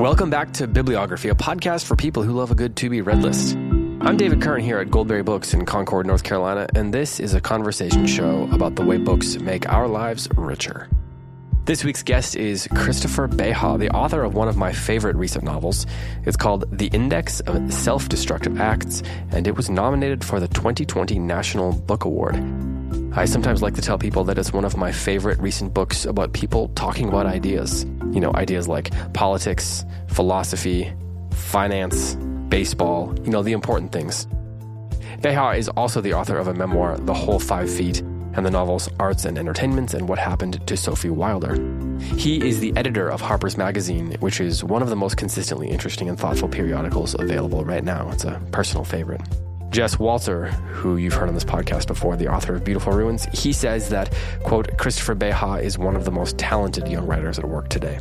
Welcome back to Bibliography, a podcast for people who love a good to be read list. I'm David Kern here at Goldberry Books in Concord, North Carolina, and this is a conversation show about the way books make our lives richer. This week's guest is Christopher Beha, the author of one of my favorite recent novels. It's called The Index of Self Destructive Acts, and it was nominated for the 2020 National Book Award. I sometimes like to tell people that it's one of my favorite recent books about people talking about ideas. You know, ideas like politics, philosophy, finance, baseball, you know, the important things. Beha is also the author of a memoir, The Whole Five Feet, and the novels Arts and Entertainments and What Happened to Sophie Wilder. He is the editor of Harper's Magazine, which is one of the most consistently interesting and thoughtful periodicals available right now. It's a personal favorite. Jess Walter, who you've heard on this podcast before, the author of Beautiful Ruins, he says that, quote, Christopher Beha is one of the most talented young writers at work today.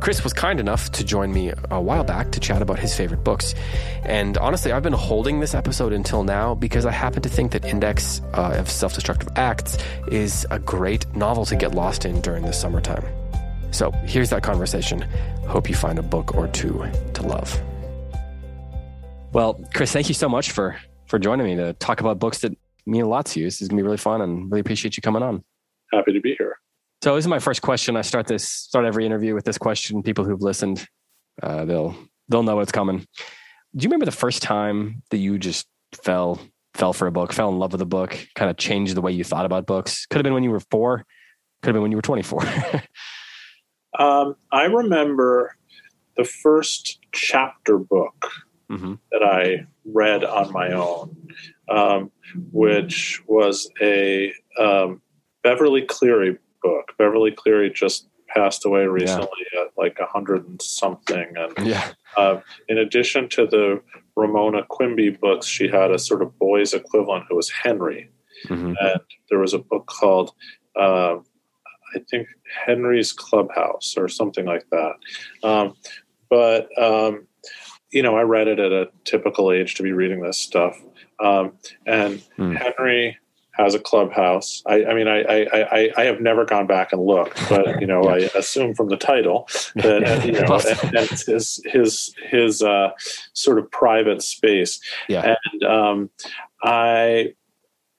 Chris was kind enough to join me a while back to chat about his favorite books. And honestly, I've been holding this episode until now because I happen to think that Index uh, of Self Destructive Acts is a great novel to get lost in during the summertime. So here's that conversation. Hope you find a book or two to love. Well, Chris, thank you so much for for joining me to talk about books that mean a lot to you. This is gonna be really fun and really appreciate you coming on. Happy to be here. So this is my first question. I start this start every interview with this question. People who've listened, uh, they'll they'll know what's coming. Do you remember the first time that you just fell fell for a book, fell in love with a book, kind of changed the way you thought about books? Could have been when you were four, could have been when you were twenty four. um, I remember the first chapter book mm-hmm. that I read on my own, um, which was a um, Beverly Cleary book. Beverly Cleary just passed away recently yeah. at like a hundred and something. And yeah. uh, in addition to the Ramona Quimby books, she had a sort of boys equivalent who was Henry. Mm-hmm. And there was a book called, uh, I think, Henry's Clubhouse or something like that. Um, but, um, you know, I read it at a typical age to be reading this stuff. Um, and mm. Henry has a clubhouse. I, I mean, I, I, I, have never gone back and looked, but you know, I assume from the title that you know, and, and his his his uh, sort of private space. Yeah. And um, I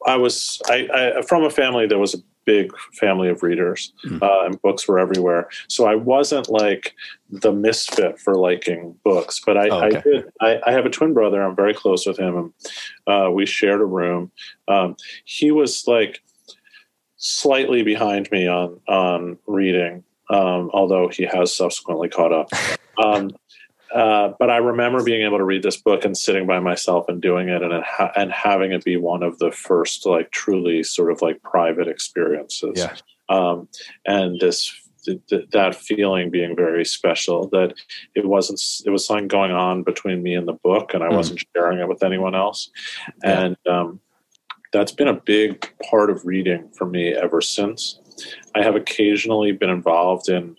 I was I, I from a family that was a big family of readers mm. uh, and books were everywhere so i wasn't like the misfit for liking books but i, oh, okay. I did I, I, have a twin brother i'm very close with him and uh, we shared a room um, he was like slightly behind me on on reading um, although he has subsequently caught up um, uh, but I remember being able to read this book and sitting by myself and doing it, and ha- and having it be one of the first like truly sort of like private experiences. Yeah. Um, and this th- that feeling being very special that it wasn't it was something going on between me and the book, and I mm. wasn't sharing it with anyone else, yeah. and um, that's been a big part of reading for me ever since. I have occasionally been involved in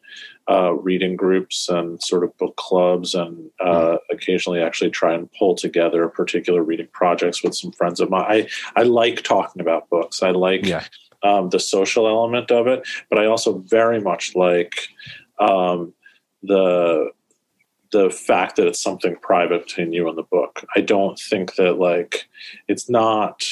uh, reading groups and sort of book clubs, and uh, occasionally actually try and pull together particular reading projects with some friends of mine. I, I like talking about books. I like yeah. um, the social element of it, but I also very much like um, the the fact that it's something private between you and the book. I don't think that like it's not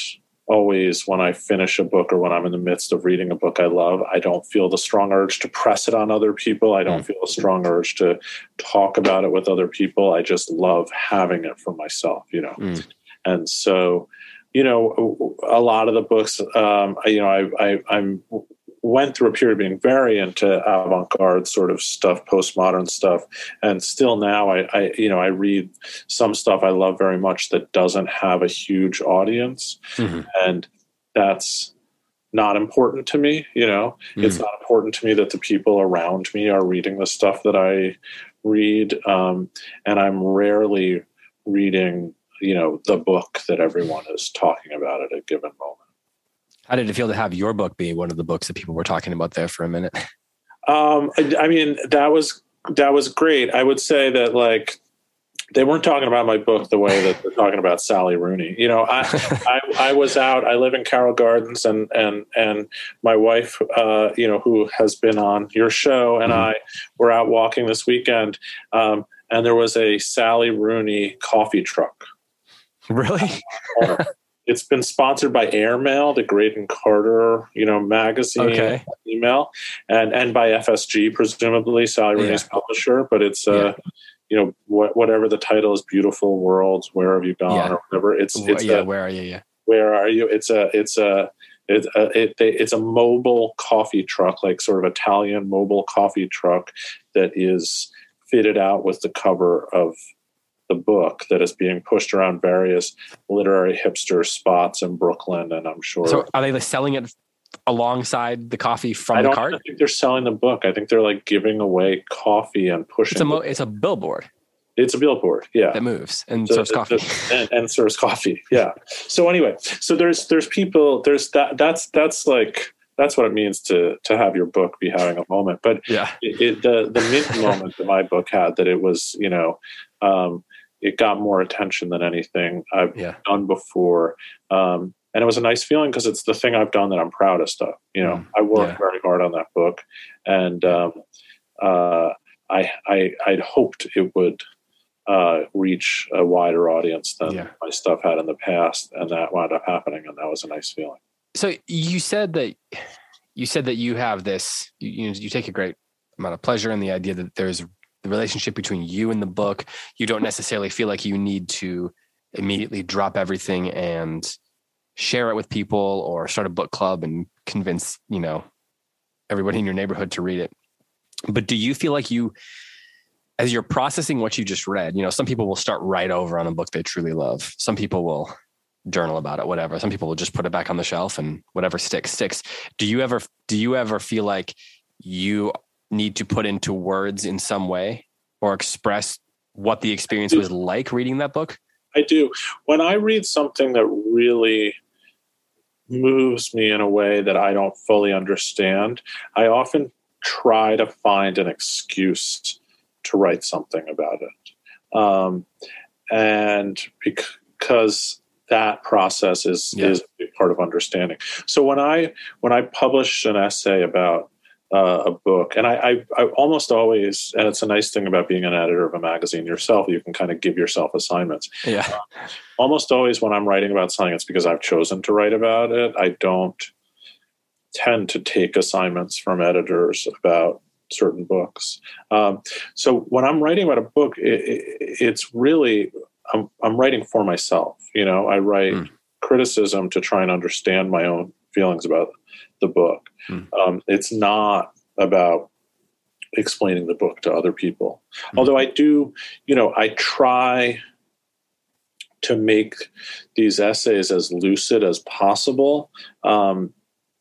always when I finish a book or when I'm in the midst of reading a book I love, I don't feel the strong urge to press it on other people. I don't mm. feel a strong urge to talk about it with other people. I just love having it for myself, you know. Mm. And so, you know, a lot of the books, um, you know, I, I, I'm went through a period of being very into avant-garde sort of stuff postmodern stuff and still now I, I, you know i read some stuff i love very much that doesn't have a huge audience mm-hmm. and that's not important to me you know mm-hmm. it's not important to me that the people around me are reading the stuff that i read um, and i'm rarely reading you know the book that everyone is talking about at a given moment how did it feel to have your book be one of the books that people were talking about there for a minute? Um, I, I mean, that was that was great. I would say that like they weren't talking about my book the way that they're talking about Sally Rooney. You know, I, I, I was out. I live in Carroll Gardens, and and and my wife, uh, you know, who has been on your show, and mm-hmm. I were out walking this weekend, um, and there was a Sally Rooney coffee truck. Really? it's been sponsored by Airmail, the Graydon Carter, you know, magazine okay. email, and and by FSG, presumably Sally Rooney's yeah. publisher. But it's uh, yeah you know wh- whatever the title is beautiful worlds where have you gone yeah. or whatever it's it's yeah a, where are you yeah where are you it's a it's a it's a, it, it's a mobile coffee truck like sort of italian mobile coffee truck that is fitted out with the cover of the book that is being pushed around various literary hipster spots in brooklyn and i'm sure so are they like selling it alongside the coffee from I the cart? I think they're selling the book. I think they're like giving away coffee and pushing. It's a mo- it's a billboard. It's a billboard, yeah, that moves and so, serves coffee and, and, serves coffee. Yeah. So anyway, so there's there's people there's that that's that's like that's what it means to to have your book be having a moment. But yeah, it, it, the the mint moment that my book had that it was you know um, it got more attention than anything I've yeah. done before. Um, and it was a nice feeling because it's the thing I've done that I'm proudest of. You know, mm, I worked yeah. very hard on that book, and um, uh, I, I I'd hoped it would uh, reach a wider audience than yeah. my stuff had in the past, and that wound up happening, and that was a nice feeling. So you said that you said that you have this. You, you take a great amount of pleasure in the idea that there's the relationship between you and the book. You don't necessarily feel like you need to immediately drop everything and share it with people or start a book club and convince, you know, everybody in your neighborhood to read it. But do you feel like you, as you're processing what you just read, you know, some people will start right over on a book they truly love. Some people will journal about it, whatever. Some people will just put it back on the shelf and whatever sticks, sticks. Do you ever, do you ever feel like you need to put into words in some way or express what the experience was like reading that book? I do. When I read something that really moves me in a way that I don't fully understand, I often try to find an excuse to write something about it. Um, and because that process is yeah. is part of understanding. So when I when I publish an essay about uh, a book. And I, I, I, almost always, and it's a nice thing about being an editor of a magazine yourself, you can kind of give yourself assignments. Yeah. Uh, almost always when I'm writing about something, it's because I've chosen to write about it. I don't tend to take assignments from editors about certain books. Um, so when I'm writing about a book, it, it, it's really, I'm, I'm, writing for myself. You know, I write mm. criticism to try and understand my own feelings about the book. Hmm. Um, it's not about explaining the book to other people. Hmm. Although I do, you know, I try to make these essays as lucid as possible. Um,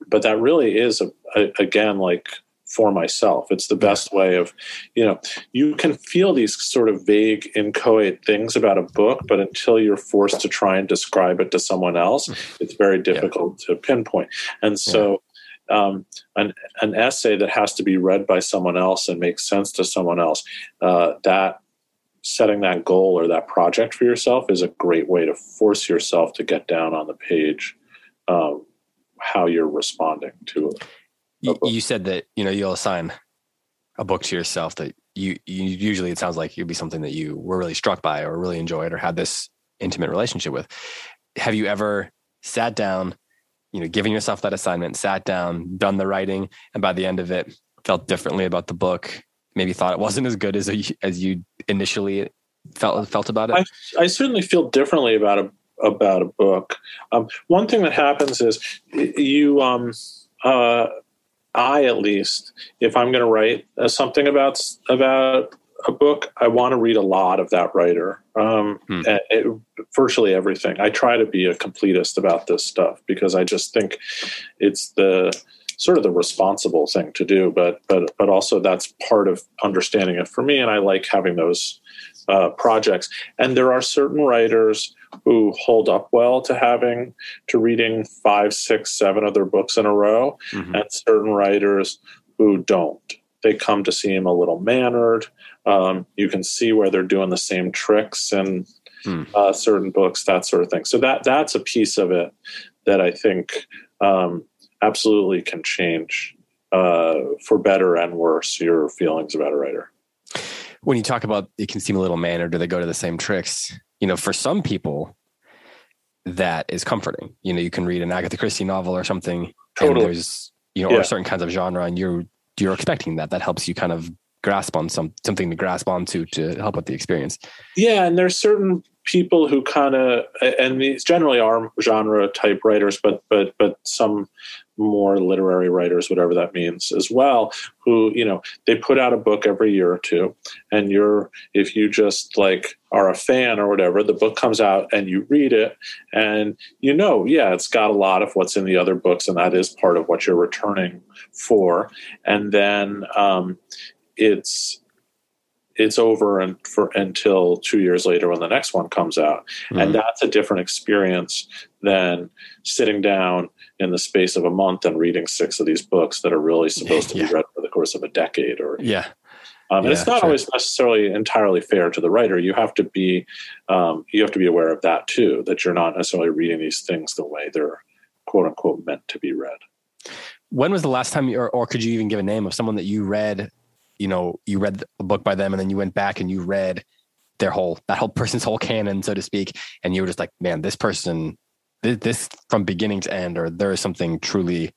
but that really is, a, a, again, like for myself. It's the best way of, you know, you can feel these sort of vague, inchoate things about a book, but until you're forced to try and describe it to someone else, hmm. it's very difficult yeah. to pinpoint. And so, um, an, an essay that has to be read by someone else and make sense to someone else, uh, that setting that goal or that project for yourself is a great way to force yourself to get down on the page um, how you're responding to it. You, you, said that you know you'll assign a book to yourself that you, you usually it sounds like it'd be something that you were really struck by or really enjoyed or had this intimate relationship with. Have you ever sat down you know, giving yourself that assignment, sat down, done the writing, and by the end of it, felt differently about the book. Maybe thought it wasn't as good as as you initially felt felt about it. I, I certainly feel differently about a about a book. Um, one thing that happens is you, um, uh, I at least, if I'm going to write uh, something about about a book, I want to read a lot of that writer. Um, hmm. it, virtually everything. I try to be a completist about this stuff because I just think it's the sort of the responsible thing to do. But but but also that's part of understanding it for me, and I like having those uh, projects. And there are certain writers who hold up well to having to reading five, six, seven other books in a row, mm-hmm. and certain writers who don't. They come to seem a little mannered. Um, you can see where they're doing the same tricks and hmm. uh, certain books, that sort of thing. So that that's a piece of it that I think um, absolutely can change uh, for better and worse your feelings about a writer. When you talk about it can seem a little mannered, do they go to the same tricks? You know, for some people, that is comforting. You know, you can read an Agatha Christie novel or something, totally. and there's you know, yeah. or certain kinds of genre, and you're you're expecting that. That helps you kind of grasp on some something to grasp onto to help with the experience. Yeah, and there's certain people who kind of and these generally are genre type writers, but but but some more literary writers, whatever that means, as well, who, you know, they put out a book every year or two. And you're, if you just like are a fan or whatever, the book comes out and you read it and you know, yeah, it's got a lot of what's in the other books, and that is part of what you're returning for. And then um, it's, it's over and for until two years later when the next one comes out mm-hmm. and that's a different experience than sitting down in the space of a month and reading six of these books that are really supposed to yeah. be read for the course of a decade or yeah um, and yeah, it's not sure. always necessarily entirely fair to the writer. You have to be um, you have to be aware of that too. That you're not necessarily reading these things the way they're quote unquote meant to be read. When was the last time, you, or, or could you even give a name of someone that you read? You know, you read a book by them, and then you went back and you read their whole that whole person's whole canon, so to speak, and you were just like, man, this person this from beginning to end, or there is something truly,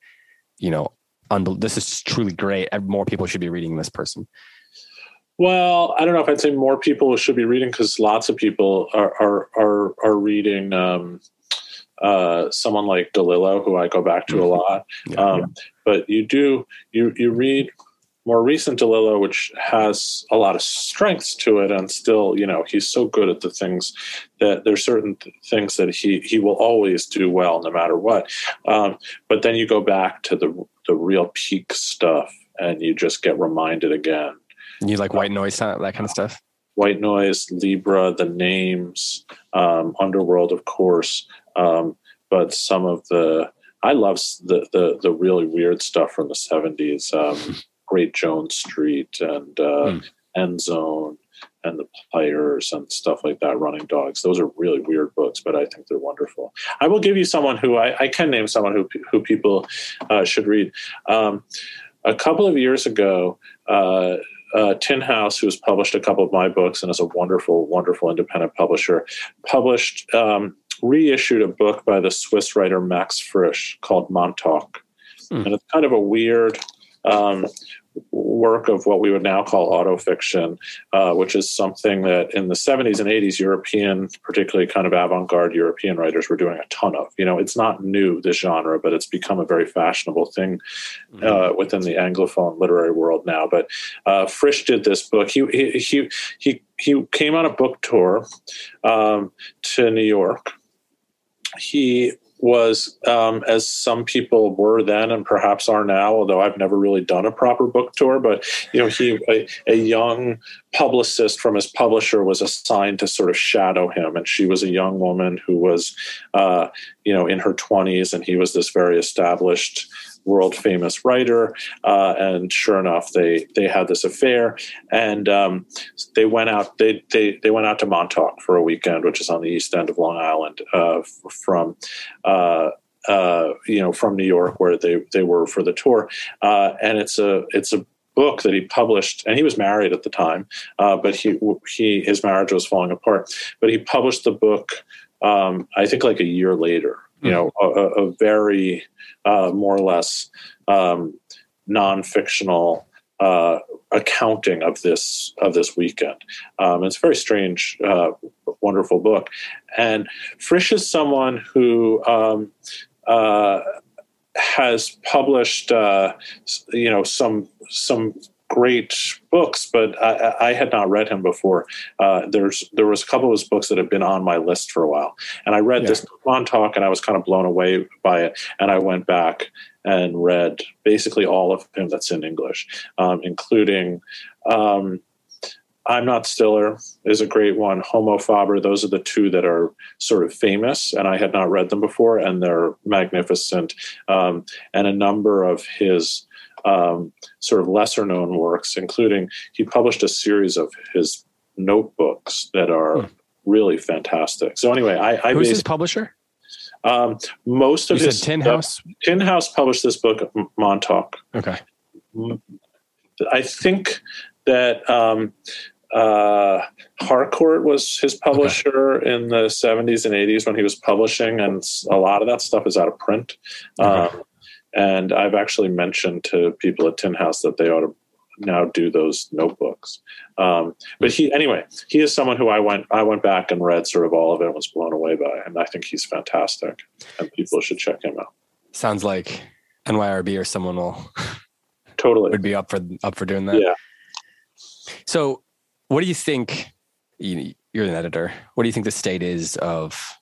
you know, unbel- this is truly great. More people should be reading this person. Well, I don't know if I'd say more people should be reading because lots of people are are are, are reading. Um, uh, someone like DeLillo, who I go back to a mm-hmm. lot, yeah, um, yeah. but you do you you read more recent DeLillo, which has a lot of strengths to it, and still, you know, he's so good at the things that there's certain th- things that he he will always do well no matter what. Um, but then you go back to the the real peak stuff, and you just get reminded again. You like uh, white noise, that kind of stuff. White noise, Libra, the names, um, Underworld, of course, um, but some of the I love the, the the really weird stuff from the '70s. Great Jones Street and uh, mm. End Zone and the players and stuff like that, running dogs. Those are really weird books, but I think they're wonderful. I will give you someone who I, I can name someone who who people uh, should read. Um, a couple of years ago, uh, uh, Tin House, who has published a couple of my books and is a wonderful, wonderful independent publisher, published um, reissued a book by the Swiss writer Max Frisch called Montauk, mm. and it's kind of a weird um, work of what we would now call autofiction, uh, which is something that in the 70s and 80s, European, particularly kind of avant garde European writers were doing a ton of. You know, it's not new, this genre, but it's become a very fashionable thing uh, mm-hmm. within the Anglophone literary world now. But uh, Frisch did this book. He, he, he, he, he came on a book tour um, to New York. He was um, as some people were then and perhaps are now although i've never really done a proper book tour but you know he a, a, young publicist from his publisher was assigned to sort of shadow him. And she was a young woman who was uh, you know in her 20s and he was this very established world famous writer. Uh, and sure enough, they they had this affair, and um, they went out. They, they they went out to Montauk for a weekend, which is on the east end of Long Island, uh, from. Uh, uh, you know, from New York, where they they were for the tour, uh, and it's a it's a book that he published, and he was married at the time, uh, but he he his marriage was falling apart. But he published the book, um, I think, like a year later, you know, a, a very uh, more or less um, non-fictional uh, accounting of this of this weekend. Um, it's a very strange, uh, wonderful book, and Frisch is someone who. Um, uh, has published, uh, you know, some some great books, but I, I, had not read him before. Uh, there's there was a couple of his books that have been on my list for a while, and I read yeah. this Montauk, and I was kind of blown away by it. And I went back and read basically all of him that's in English, um, including. Um, I'm Not Stiller is a great one. Homo Faber, those are the two that are sort of famous, and I had not read them before, and they're magnificent. Um, and a number of his um, sort of lesser known works, including he published a series of his notebooks that are hmm. really fantastic. So anyway, I, I who's his publisher? Um, most of you his Tin House. Tin House published this book, Montauk. Okay. I think that um, uh, Harcourt was his publisher okay. in the 70s and 80s when he was publishing, and a lot of that stuff is out of print. Okay. And I've actually mentioned to people at Tin House that they ought to now do those notebooks. Um, but he, anyway, he is someone who I went I went back and read sort of all of it and was blown away by, and I think he's fantastic, and people should check him out. Sounds like NYRB or someone will totally would be up for up for doing that. Yeah. So what do you think? You're an editor. What do you think the state is of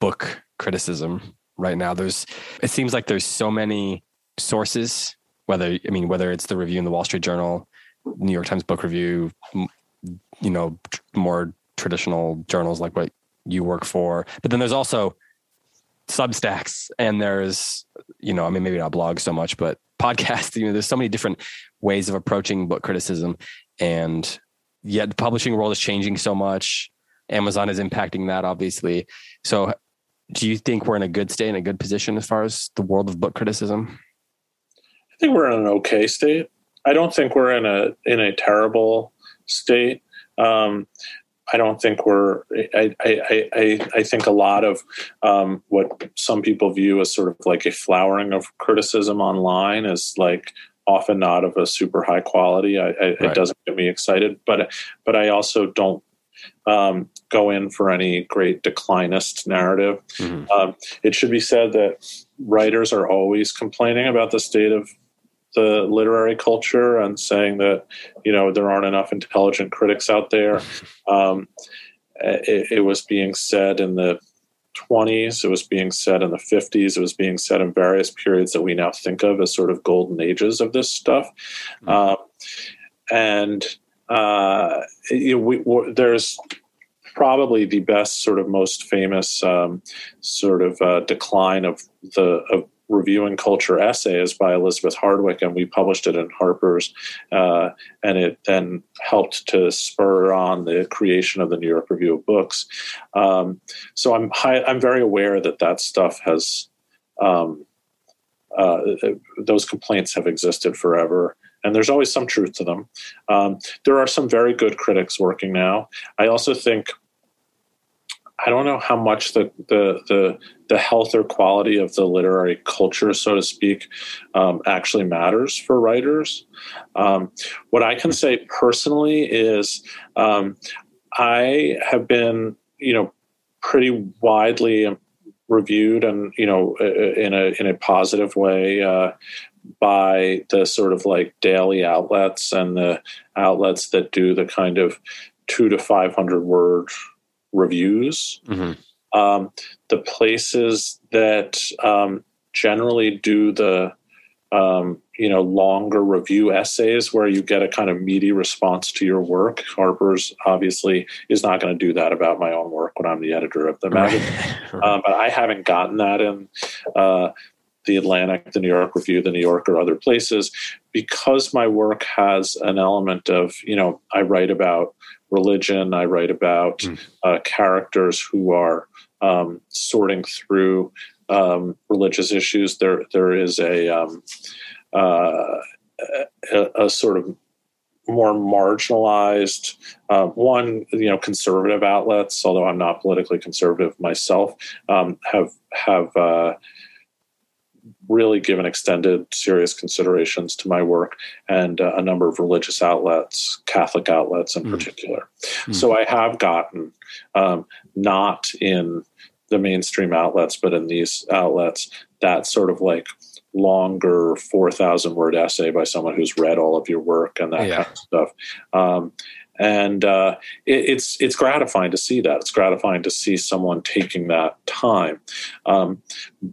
book criticism right now? There's, it seems like there's so many sources. Whether I mean, whether it's the review in the Wall Street Journal, New York Times Book Review, you know, more traditional journals like what you work for, but then there's also Substacks, and there's, you know, I mean, maybe not blogs so much, but podcasts. You know, there's so many different ways of approaching book criticism, and yet the publishing world is changing so much. Amazon is impacting that, obviously. So, do you think we're in a good state, in a good position as far as the world of book criticism? I think we're in an okay state. I don't think we're in a in a terrible state. Um, I don't think we're. I I I, I think a lot of um, what some people view as sort of like a flowering of criticism online is like often not of a super high quality. I, I, right. It doesn't get me excited, but but I also don't um, go in for any great declinist narrative. Mm-hmm. Um, it should be said that writers are always complaining about the state of the literary culture and saying that you know there aren't enough intelligent critics out there. Um, it, it, was being said in the 20s. It was being said in the 50s. It was being said in various periods that we now think of as sort of golden ages of this stuff. Mm-hmm. Um, and uh, we, there's probably the best sort of most famous um, sort of uh, decline of the of reviewing culture essay is by Elizabeth Hardwick, and we published it in Harper's, uh, and it then helped to spur on the creation of the New York Review of Books. Um, so I'm high, I'm very aware that that stuff has um, uh, those complaints have existed forever. And there's always some truth to them. Um, there are some very good critics working now. I also think I don't know how much the the the, the health or quality of the literary culture, so to speak, um, actually matters for writers. Um, what I can say personally is um, I have been, you know, pretty widely reviewed and you know in a in a positive way uh, by the sort of like daily outlets and the outlets that do the kind of two to five hundred word reviews. Mm-hmm. Um, the places that um, generally do the um, you know longer review essays where you get a kind of meaty response to your work. Harper's obviously is not going to do that about my own work when I'm the editor of the magazine, right. um, but I haven't gotten that in. Uh, the Atlantic, the New York Review, the New Yorker, other places, because my work has an element of, you know, I write about religion. I write about mm. uh, characters who are um, sorting through um, religious issues. There, there is a, um, uh, a, a, sort of more marginalized uh, one. You know, conservative outlets, although I'm not politically conservative myself, um, have have uh, really given extended serious considerations to my work and uh, a number of religious outlets, Catholic outlets in mm. particular. Mm. So I have gotten, um, not in the mainstream outlets, but in these outlets, that sort of like longer 4,000 word essay by someone who's read all of your work and that yeah. kind of stuff. Um, and uh, it, it's it's gratifying to see that. It's gratifying to see someone taking that time. Um,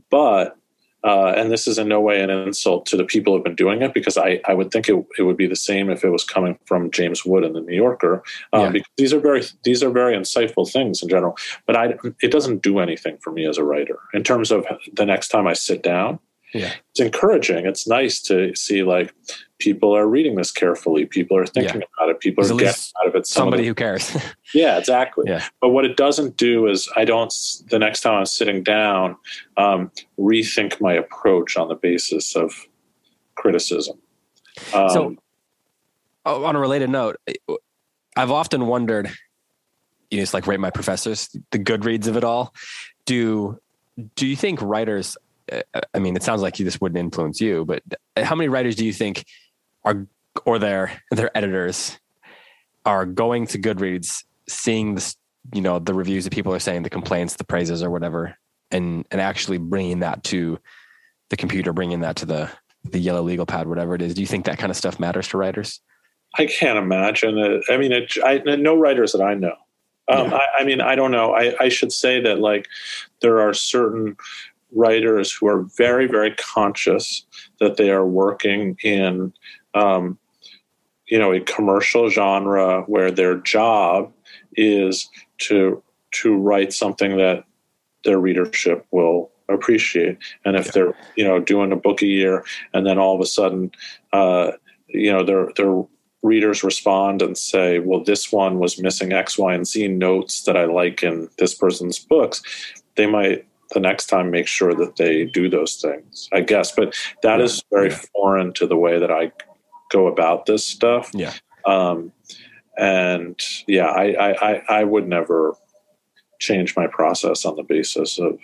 but uh, and this is in no way an insult to the people who have been doing it because I, I would think it, it would be the same if it was coming from James Wood in the New Yorker um, yeah. because these are very these are very insightful things in general but I it doesn't do anything for me as a writer in terms of the next time I sit down Yeah. It's encouraging. It's nice to see like people are reading this carefully. People are thinking Yeah. about it. People are getting out of it. Some Somebody the- who cares. yeah, exactly. Yeah. But what it doesn't do is I don't, the next time I'm sitting down, um, rethink my approach on the basis of criticism. Um, so, on a related note, I've often wondered, you know, it's like rate my professors, the Goodreads of it all. Do do you think writers? Uh, I mean, it sounds like this wouldn't influence you, but how many writers do you think are, or their their editors, are going to Goodreads, seeing this, you know, the reviews that people are saying, the complaints, the praises, or whatever, and and actually bringing that to the computer, bringing that to the the yellow legal pad, whatever it is. Do you think that kind of stuff matters to writers? I can't imagine it. I mean, it, I, no writers that I know. Um, Yeah. I, I mean, I don't know. I, I should say that like there are certain writers who are very, very conscious that they are working in, um, you know, a commercial genre where their job is to to write something that their readership will appreciate. And if Yeah. they're you know doing a book a year, and then all of a sudden, uh, you know, their their readers respond and say, "Well, this one was missing X, Y, and Z notes that I like in this person's books," they might the next time make sure that they do those things. I guess, but that Yeah. is very Yeah. foreign to the way that I go about this stuff. Yeah. Um, and yeah, I, I, I, I would never change my process on the basis of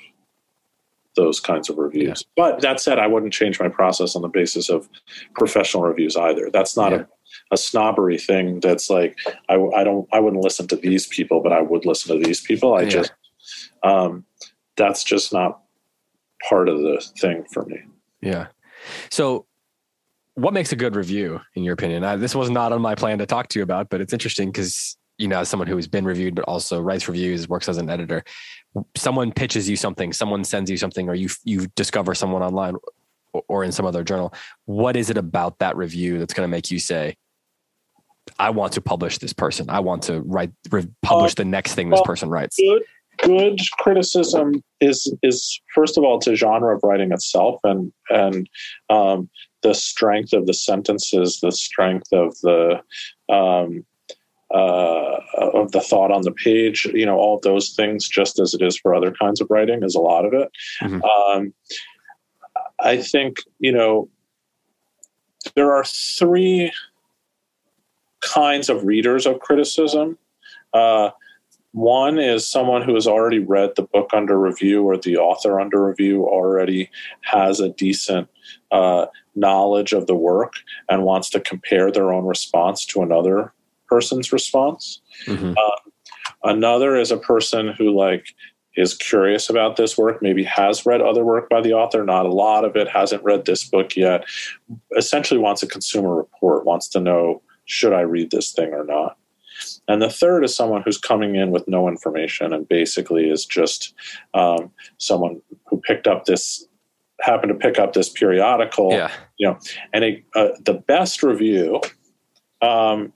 those kinds of reviews. But that said, I wouldn't change my process on the basis of professional reviews either. That's not Yeah. a, a snobbery thing. That's like I, I don't I wouldn't listen to these people, but I would listen to these people. I Yeah. just um, that's just not part of the thing for me. Yeah. So, what makes a good review, in your opinion? I, this was not on my plan to talk to you about, but it's interesting because you know, as someone who has been reviewed but also writes reviews, works as an editor, someone pitches you something, someone sends you something, or you you discover someone online or, in some other journal. What is it about that review that's going to make you say, "I want to publish this person. I want to write re- publish uh, the next thing this well, person writes." good good criticism is is first of all it's a genre of writing itself and and um, the strength of the sentences the strength of the um, uh, of the thought on the page you know all of those things just as it is for other kinds of writing is a lot of it Mhm. um, i think you know there are three kinds of readers of criticism uh, one is someone who has already read the book under review or the author under review already has a decent uh, knowledge of the work and wants to compare their own response to another person's response. Mhm. Another is a person who like is curious about this work, maybe has read other work by the author, not a lot of it, hasn't read this book yet, essentially wants a consumer report, wants to know should I read this thing or not. And the third is someone who's coming in with no information and basically is just um, someone who picked up this, happened to pick up this periodical, Yeah. You know, and a, uh, the best review um,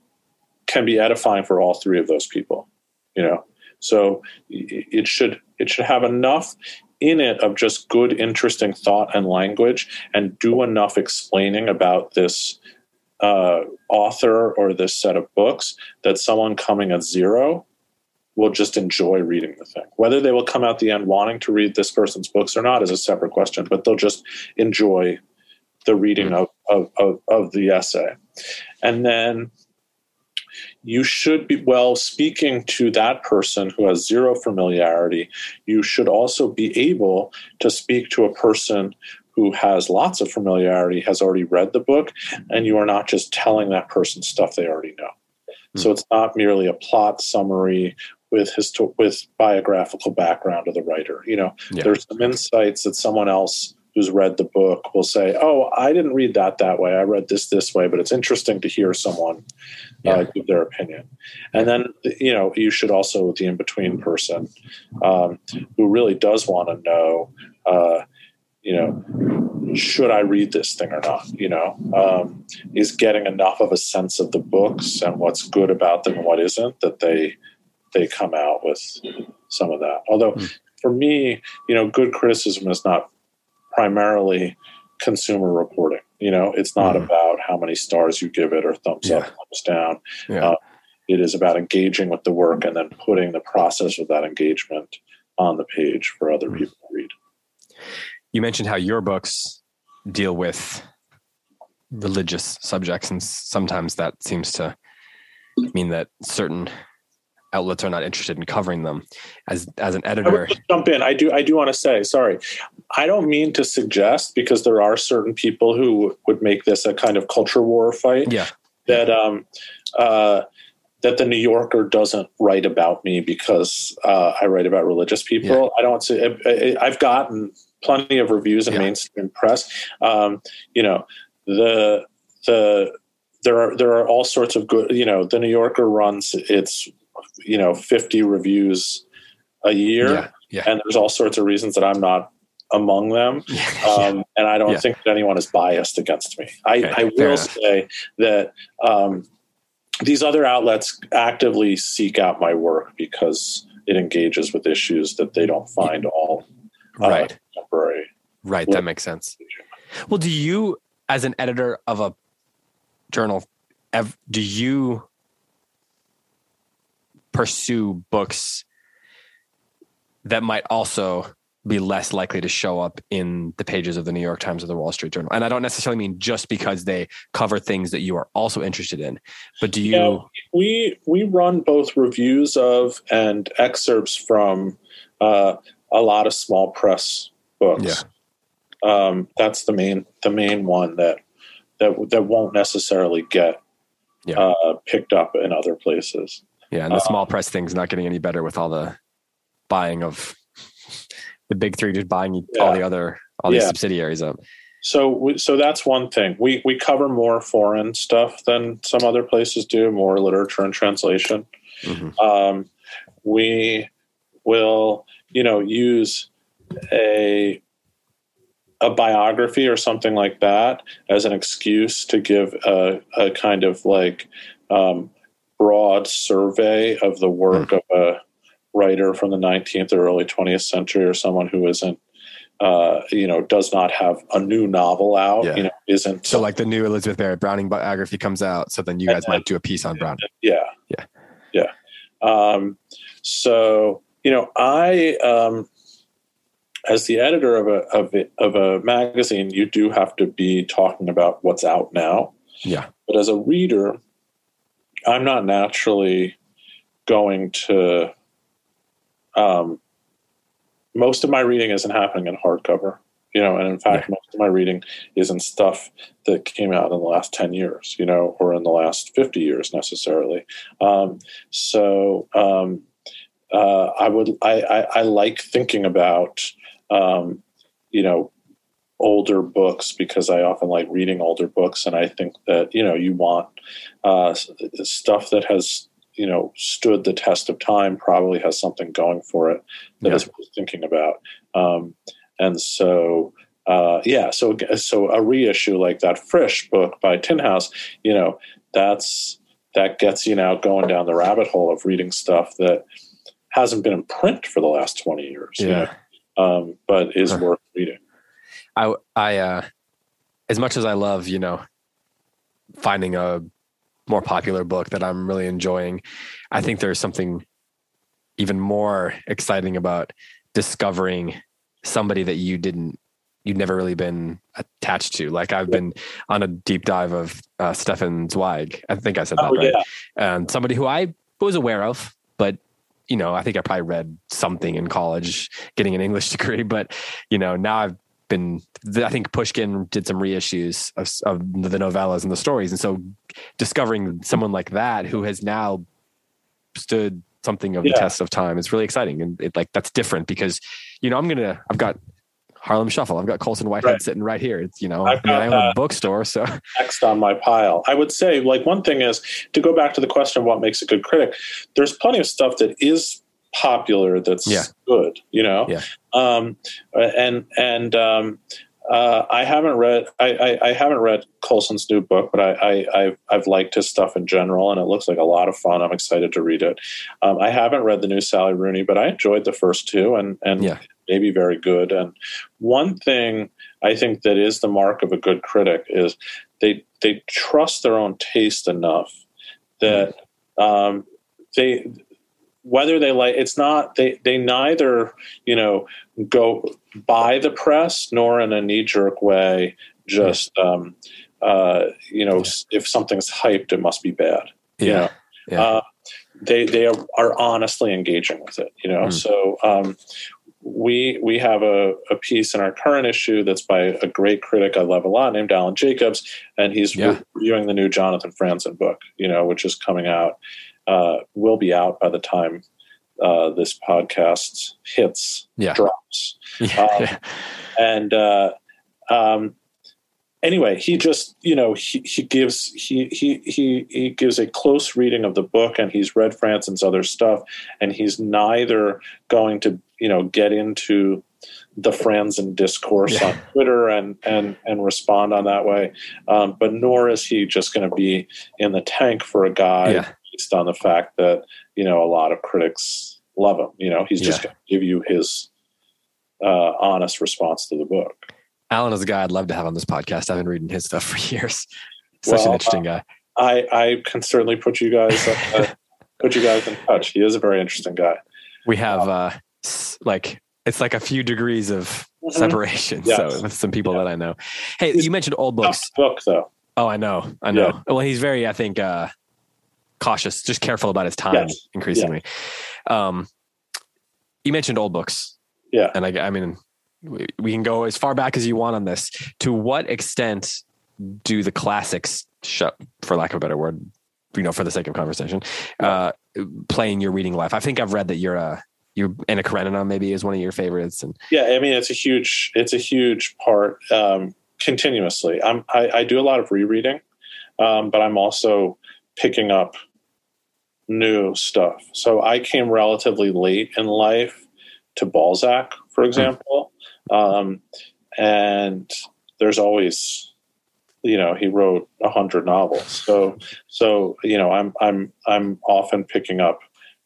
can be edifying for all three of those people. You know, so it should it should have enough in it of just good, interesting thought and language, and do enough explaining about this uh, author or this set of books that someone coming at zero will just enjoy reading the thing. Whether they will come out the end wanting to read this person's books or not is a separate question, but they'll just enjoy the reading of, of, of, of the essay. And then you should be, well, speaking to that person who has zero familiarity, you should also be able to speak to a person who has lots of familiarity, has already read the book, and you are not just telling that person stuff they already know. So it's not merely a plot summary with histo- with biographical background of the writer. You know, Yeah. there's some insights that someone else who's read the book will say, "Oh, I didn't read that that way. I read this this way." But it's interesting to hear someone uh, give their opinion. And then you know, you should also the in between person um, who really does want to know. Uh, you know, should I read this thing or not? You know, um, is getting enough of a sense of the books and what's good about them and what isn't that they they come out with some of that. Although Mm. for me, you know, good criticism is not primarily consumer reporting. You know, it's not Mhm. about how many stars you give it or thumbs Yeah. up, thumbs down. Yeah. Uh, it is about engaging with the work and then putting the process of that engagement on the page for other Mhm. people. You mentioned how your books deal with religious subjects, and sometimes that seems to mean that certain outlets are not interested in covering them. As as an editor, jump in. I do. I do want to say sorry. I don't mean to suggest because there are certain people who would make this a kind of culture war fight. yeah, that um uh that the New Yorker doesn't write about me because uh, I write about religious people. I don't say I, I've gotten plenty of reviews in Yeah. mainstream press. Um, you know the the there are there are all sorts of good. You know the New Yorker runs its you know fifty reviews a year, yeah, yeah, and there's all sorts of reasons that I'm not among them um, and I don't think that anyone is biased against me. I, Okay, I will say that um, these other outlets actively seek out my work because it engages with issues that they don't find all uh, right, contemporary. right. That makes sense. Well, do you, as an editor of a journal, ev- do you pursue books that might also be less likely to show up in the pages of the New York Times or the Wall Street Journal? And I don't necessarily mean just because they cover things that you are also interested in, but do you? We we run both reviews of and excerpts from uh, a lot of small press books. Um, that's the main the main one that that that won't necessarily get Yeah. uh, picked up in other places. Yeah, and the Uh, small press thing's not getting any better with all the buying of the big three, just buying all the other all these Yeah. subsidiaries up. So, we, so that's one thing. We we cover more foreign stuff than some other places do, more literature and translation. Mhm. Um, we will, you know, use a a biography or something like that as an excuse to give a, a kind of like um, broad survey of the work of a writer from the 19th or early 20th century or someone who isn't uh, you know does not have a new novel out Yeah. you know isn't So, like the new Elizabeth Barrett Browning biography comes out, so then you guys And- might do a piece on Browning. yeah Yeah. yeah um, so you know i um, as the editor of a, of a of a magazine you do have to be talking about what's out now. Yeah, but as a reader i'm not naturally going to um, most of my reading isn't happening in hardcover you know and in fact most of my reading is in stuff that came out in the last 10 years you know or in the last 50 years necessarily. Um, so um, uh, i would I, I, I like thinking about um, you know older books because i often like reading older books and i think that you know you want uh, stuff that has you know stood the test of time probably has something going for it that Yeah. is worth thinking about um, and so uh, yeah so so a reissue like that frisch book by tin house you know that's that gets you now going down the rabbit hole of reading stuff that hasn't been in print for the last 20 years you yeah. know, um, but is Huh. worth reading I, I, uh, as much as I love, you know, finding a more popular book that I'm really enjoying, I think there's something even more exciting about discovering somebody that you didn't, you'd never really been attached to. Like I've been on a deep dive of uh, Stefan Zweig. I think I said that oh right. yeah and somebody who I was aware of, but you know, I think I probably read something in college, getting an English degree. But you know, now I've been. I think Pushkin did some reissues of, of the novellas and the stories, and so discovering someone like that who has now stood something of the test of time is really exciting, and it like that's different because you know I'm gonna I've got. Harlem Shuffle. I've got Colson Whitehead Right. sitting right here. It's you know, I've I, mean, got I own a bookstore, so next on my pile. I would say, like, one thing is to go back to the question of what makes a good critic, there's plenty of stuff that is popular that's Yeah. good, you know? Yeah. Um, and, and, um, uh, I haven't read. I, I, I haven't read Colson's new book, but I, I, I've, I've liked his stuff in general, and it looks like a lot of fun. I'm excited to read it. Um, I haven't read the new Sally Rooney, but I enjoyed the first two, and and Yeah. Maybe very good. And one thing I think that is the mark of a good critic is they they trust their own taste enough that um, they whether they like it's not they they neither you know go by the press nor in a knee jerk way just um, uh, you know if something's hyped it must be bad Yeah. you know Yeah. uh, they they are, are honestly engaging with it you know Mm. so um, we we have a, a piece in our current issue that's by a great critic I love a lot named Alan Jacobs, and he's Yeah. reviewing the new Jonathan Franzen book, you know, which is coming out, uh, will be out by the time uh, this podcast hits Yeah. drops, yeah. um, and uh, um, anyway, he just you know he, he gives he he he he gives a close reading of the book, and he's read Franzen's other stuff, and he's neither going to you know get into the Franzen discourse Yeah. on Twitter and and and respond on that way, um, but nor is he just going to be in the tank for a guy Yeah. based on the fact that you know a lot of critics love him. You know, he's just Yeah. going to give you his uh, honest response to the book. Alan is a guy I'd love to have on this podcast. I've been reading his stuff for years. Such Well, an interesting guy. I, I can certainly put you guys uh, put you guys in touch. He is a very interesting guy. We have uh like it's like a few degrees of separation. Yes. So with some people that I know. Hey, you mentioned old books. book though. Oh, I know. I know. Yeah. Well, he's very, I think, uh cautious, just careful about his time Yes. increasingly. Um you mentioned old books. Yeah. And I I mean we, we can go as far back as you want on this. To what extent do the classics shut for lack of a better word, you know, for the sake of conversation, uh play in your reading life? I think I've read that you're a you're Anna Karenina maybe is one of your favorites and Yeah, I mean it's a huge it's a huge part um, continuously. I'm I, I do a lot of rereading, um, but I'm also picking up new stuff. So I came relatively late in life to Balzac, for example, um, and there's always you know he wrote a hundred novels. So so you know i'm i'm i'm often picking up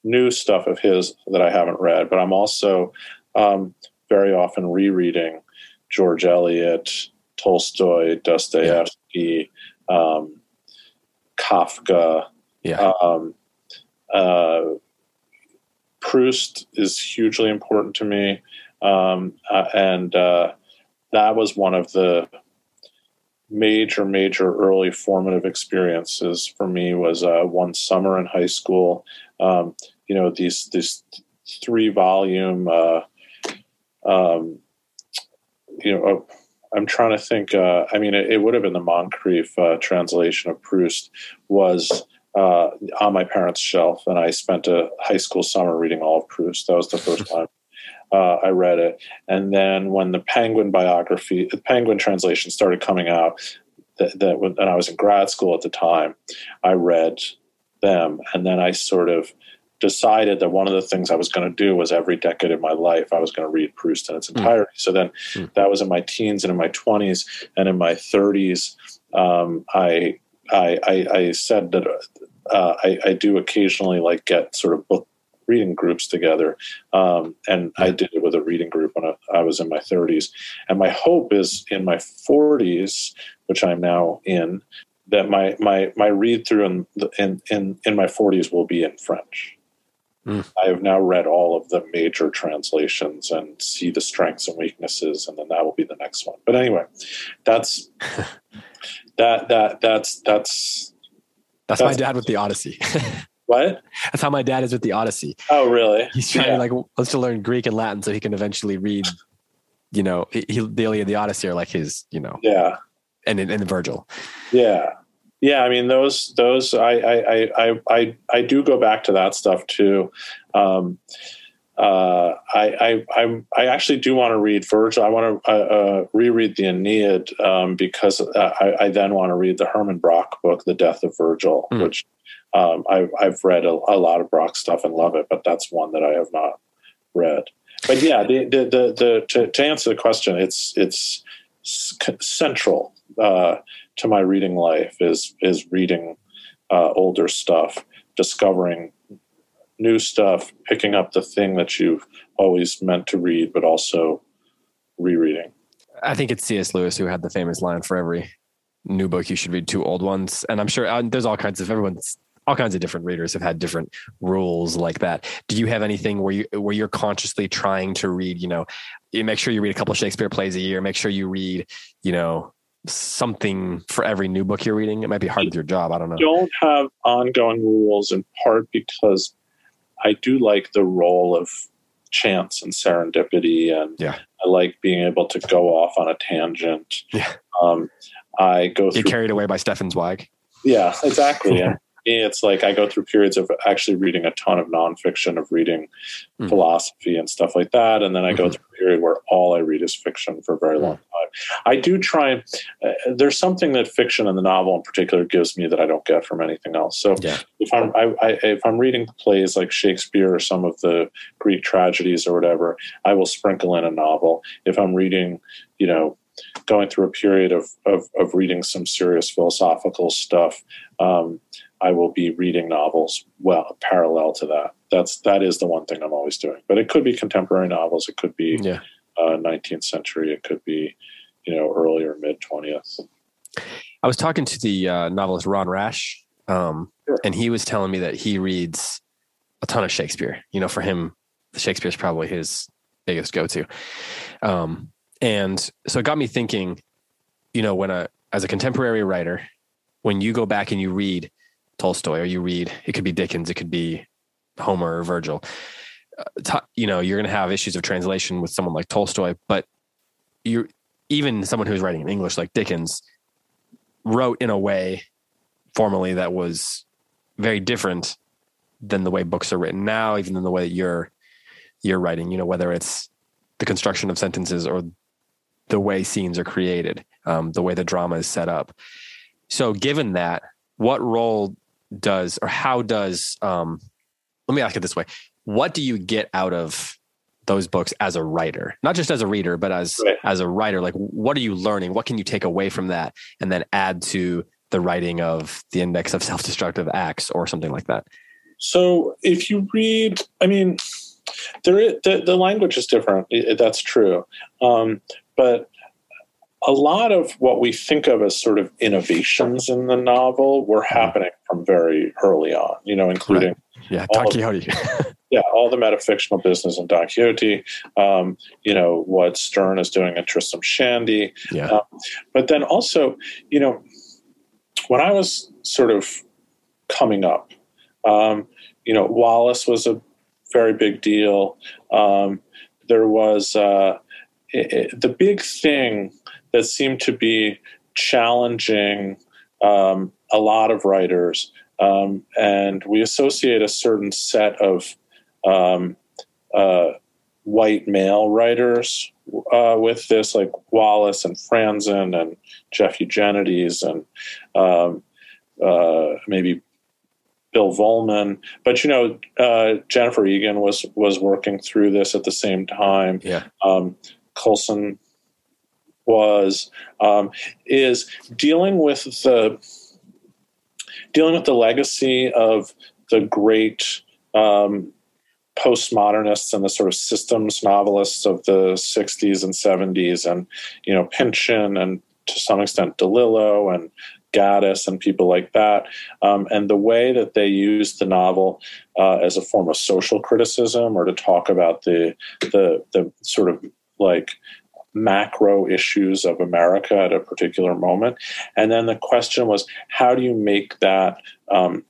new stuff of his that i haven't read but i'm also um, very often rereading george eliot tolstoy dostoevsky um, kafka. Yeah. um, uh, Proust is hugely important to me, um, uh, and uh, that was one of the major, major early formative experiences for me. Was uh, one summer in high school. Um, you know these these three volume. Uh, um, you know, uh, I'm trying to think. Uh, I mean, it, it would have been the Moncrieff uh, translation of Proust was uh, on my parents' shelf, and I spent a high school summer reading all of Proust. That was the first time uh, I read it. And then when the Penguin biography, the Penguin translation started coming out, that, that when, and I was in grad school at the time, I read them, and then I sort of decided that one of the things I was going to do was every decade of my life I was going to read Proust in its entirety. So then Mm. that was in my teens and in my twenties and in my thirties. Um, I, I I I said that uh, I, I do occasionally like get sort of book reading groups together, um, and I did it with a reading group when I, I was in my 30s. And my hope is in my 40s, which I'm now in, that my my my read through in, in in in my 40s will be in French. Mm. I have now read all of the major translations and see the strengths and weaknesses, and then that will be the next one. But anyway, that's that that that's that's That's that's my dad with the Odyssey. what? That's how my dad is with the Odyssey. Oh, really? He's trying Yeah. to like wants to learn Greek and Latin so he can eventually read, you know, he, he, the Iliad, the Odyssey are like his, you know, Yeah, and and, and Virgil. yeah, yeah. I mean, those those I I I I I, I do go back to that stuff too. Um, uh, I, I I I actually do want to read Virgil. I want to uh, uh, reread the Aeneid um, because uh, I, I then want to read the Hermann Broch book, The Death of Virgil, Mm. which um, I, I've read a, a lot of Broch stuff and love it, but that's one that I have not read. But yeah, the the the, the to, to answer the question, it's it's central uh, to my reading life is is reading uh, older stuff, discovering new stuff, picking up the thing that you've always meant to read, but also rereading. I think it's C.S. Lewis who had the famous line for every new book you should read two old ones, and I'm sure uh, there's all kinds of everyone's all kinds of different readers have had different rules like that. Do you have anything where you where you're consciously trying to read? You know, you make sure you read a couple of Shakespeare plays a year. Make sure you read, you know, something for every new book you're reading. It might be hard with your job. I don't know. Don't have ongoing rules in part because I do like the role of chance and serendipity, and yeah. I like being able to go off on a tangent. Yeah. Um, I go. You're carried away by Stefan Zweig. Yeah, exactly. and it's like I go through periods of actually reading a ton of nonfiction, of reading mm. philosophy and stuff like that, and then I mm-hmm. go through a period where all I read is fiction for a very long time. I do try. Uh, there's something that fiction and the novel in particular gives me that I don't get from anything else. So yeah. if I'm I, I, if I'm reading plays like Shakespeare or some of the Greek tragedies or whatever, I will sprinkle in a novel. If I'm reading, you know, going through a period of, of, of reading some serious philosophical stuff, um, I will be reading novels well parallel to that. That's that is the one thing I'm always doing. But it could be contemporary novels. It could be yeah. uh, 19th century. It could be you know earlier mid 20th. I was talking to the uh, novelist Ron Rash, um, sure. and he was telling me that he reads a ton of Shakespeare. You know, for him, Shakespeare is probably his biggest go-to. Um, and so it got me thinking, you know, when a as a contemporary writer, when you go back and you read Tolstoy or you read, it could be Dickens, it could be Homer or Virgil. Uh, you know, you're going to have issues of translation with someone like Tolstoy, but you even someone who's writing in English like Dickens wrote in a way formally that was very different than the way books are written now, even than the way that you're you're writing. You know, whether it's the construction of sentences or the way scenes are created, um, the way the drama is set up. So, given that, what role does or how does um, let me ask it this way: What do you get out of those books as a writer, not just as a reader, but as right. as a writer? Like, what are you learning? What can you take away from that, and then add to the writing of the Index of Self-Destructive Acts or something like that? So, if you read, I mean, there is, the the language is different. That's true. Um, but a lot of what we think of as sort of innovations in the novel were mm-hmm. happening from very early on, you know, including. Right. Yeah, Don Quixote. yeah, all the metafictional business in Don Quixote, um, you know, what Sterne is doing in Tristram Shandy. Yeah. Um, but then also, you know, when I was sort of coming up, um, you know, Wallace was a very big deal. Um, there was, uh, it, the big thing that seemed to be challenging um, a lot of writers, um, and we associate a certain set of um, uh, white male writers uh, with this, like Wallace and Franzen and Jeff Eugenides and um, uh, maybe Bill Vollmann. But you know, uh, Jennifer Egan was was working through this at the same time. Yeah. Um, Colson was um, is dealing with the dealing with the legacy of the great um, postmodernists and the sort of systems novelists of the 60s and 70s and you know Pynchon and to some extent DeLillo and Gaddis and people like that, um, and the way that they used the novel uh, as a form of social criticism or to talk about the the the sort of like macro issues of America at a particular moment. And then the question was, how do you make that um,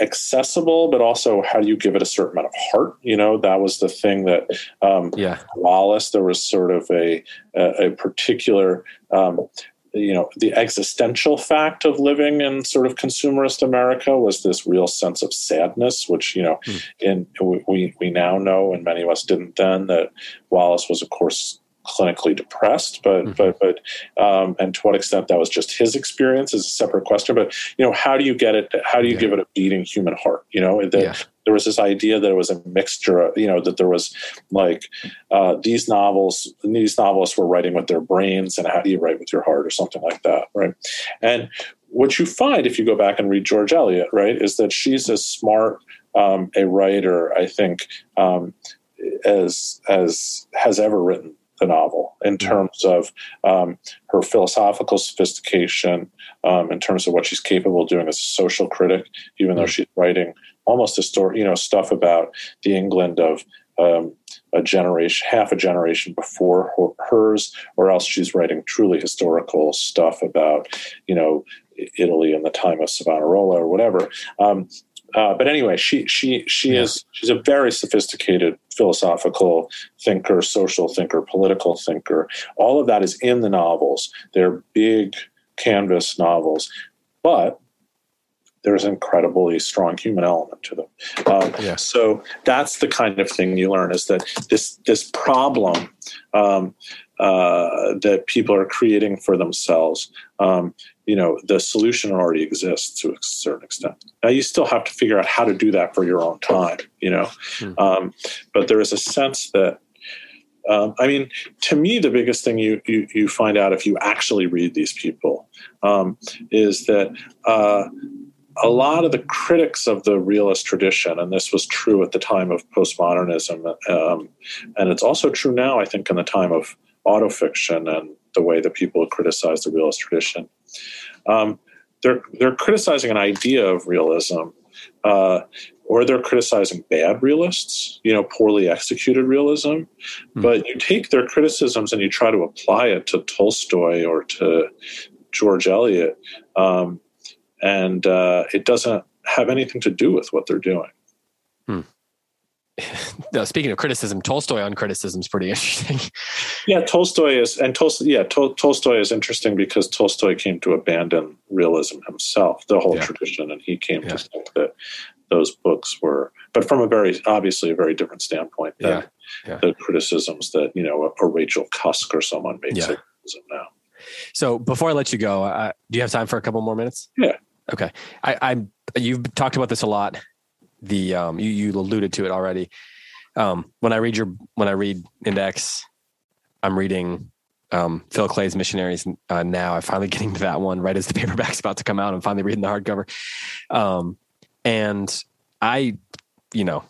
accessible, but also how do you give it a certain amount of heart? You know, that was the thing that um, yeah. Wallace, there was sort of a, a, a particular um, you know the existential fact of living in sort of consumerist America was this real sense of sadness, which you know, mm. in we we now know, and many of us didn't then, that Wallace was, of course, clinically depressed, but mm-hmm. but but um, and to what extent that was just his experience is a separate question. But you know, how do you get it? How do you yeah. give it a beating human heart? You know, that yeah. There was this idea that it was a mixture. Of, you know, that there was like uh, these novels, these novelists were writing with their brains, and how do you write with your heart, or something like that, right? And what you find if you go back and read George Eliot, right, is that she's as smart um, a writer, I think, um, as as has ever written the novel in terms of um, her philosophical sophistication, um, in terms of what she's capable of doing as a social critic, even though mm-hmm. she's writing almost a story, you know, stuff about the England of um, a generation, half a generation before hers, or else she's writing truly historical stuff about, you know, Italy in the time of Savonarola or whatever. Um, uh, but anyway, she she she yeah. is she's a very sophisticated philosophical thinker, social thinker, political thinker. All of that is in the novels. They're big canvas novels, but there's an incredibly strong human element to them. Um, yeah. So that's the kind of thing you learn is that this this problem um, uh, that people are creating for themselves, um, you know, the solution already exists to a certain extent. Now you still have to figure out how to do that for your own time, you know. Mm. but there is a sense that um, I mean, to me, the biggest thing you, you, you find out if you actually read these people um, is that uh, a lot of the critics of the realist tradition, and this was true at the time of postmodernism, um, and it's also true now, I think, in the time of autofiction and the way that people criticize the realist tradition. Um, they're they're criticizing an idea of realism, uh, or they're criticizing bad realists, you know, poorly executed realism. Mm-hmm. But you take their criticisms and you try to apply it to Tolstoy or to George Eliot. Um, and uh, it doesn't have anything to do with what they're doing. No, speaking of criticism, Tolstoy on criticism is pretty interesting. yeah, Tolstoy is, and Tolstoy, yeah, Tol- Tolstoy is interesting because Tolstoy came to abandon realism himself, the whole yeah. tradition, and he came yeah. to think that those books were, but from a very obviously a very different standpoint than yeah. the criticisms that you know a, a Rachel Cusk or someone makes yeah. now. So before I let you go, uh, do you have time for a couple more minutes? Yeah. Okay. I, I'm. You've talked about this a lot. The um, you you alluded to it already. Um, when I read your when I read Index, I'm reading um, Phil Klay's Missionaries uh, now. I'm finally getting to that one right as the paperback's about to come out. I'm finally reading the hardcover. Um, and I, you know,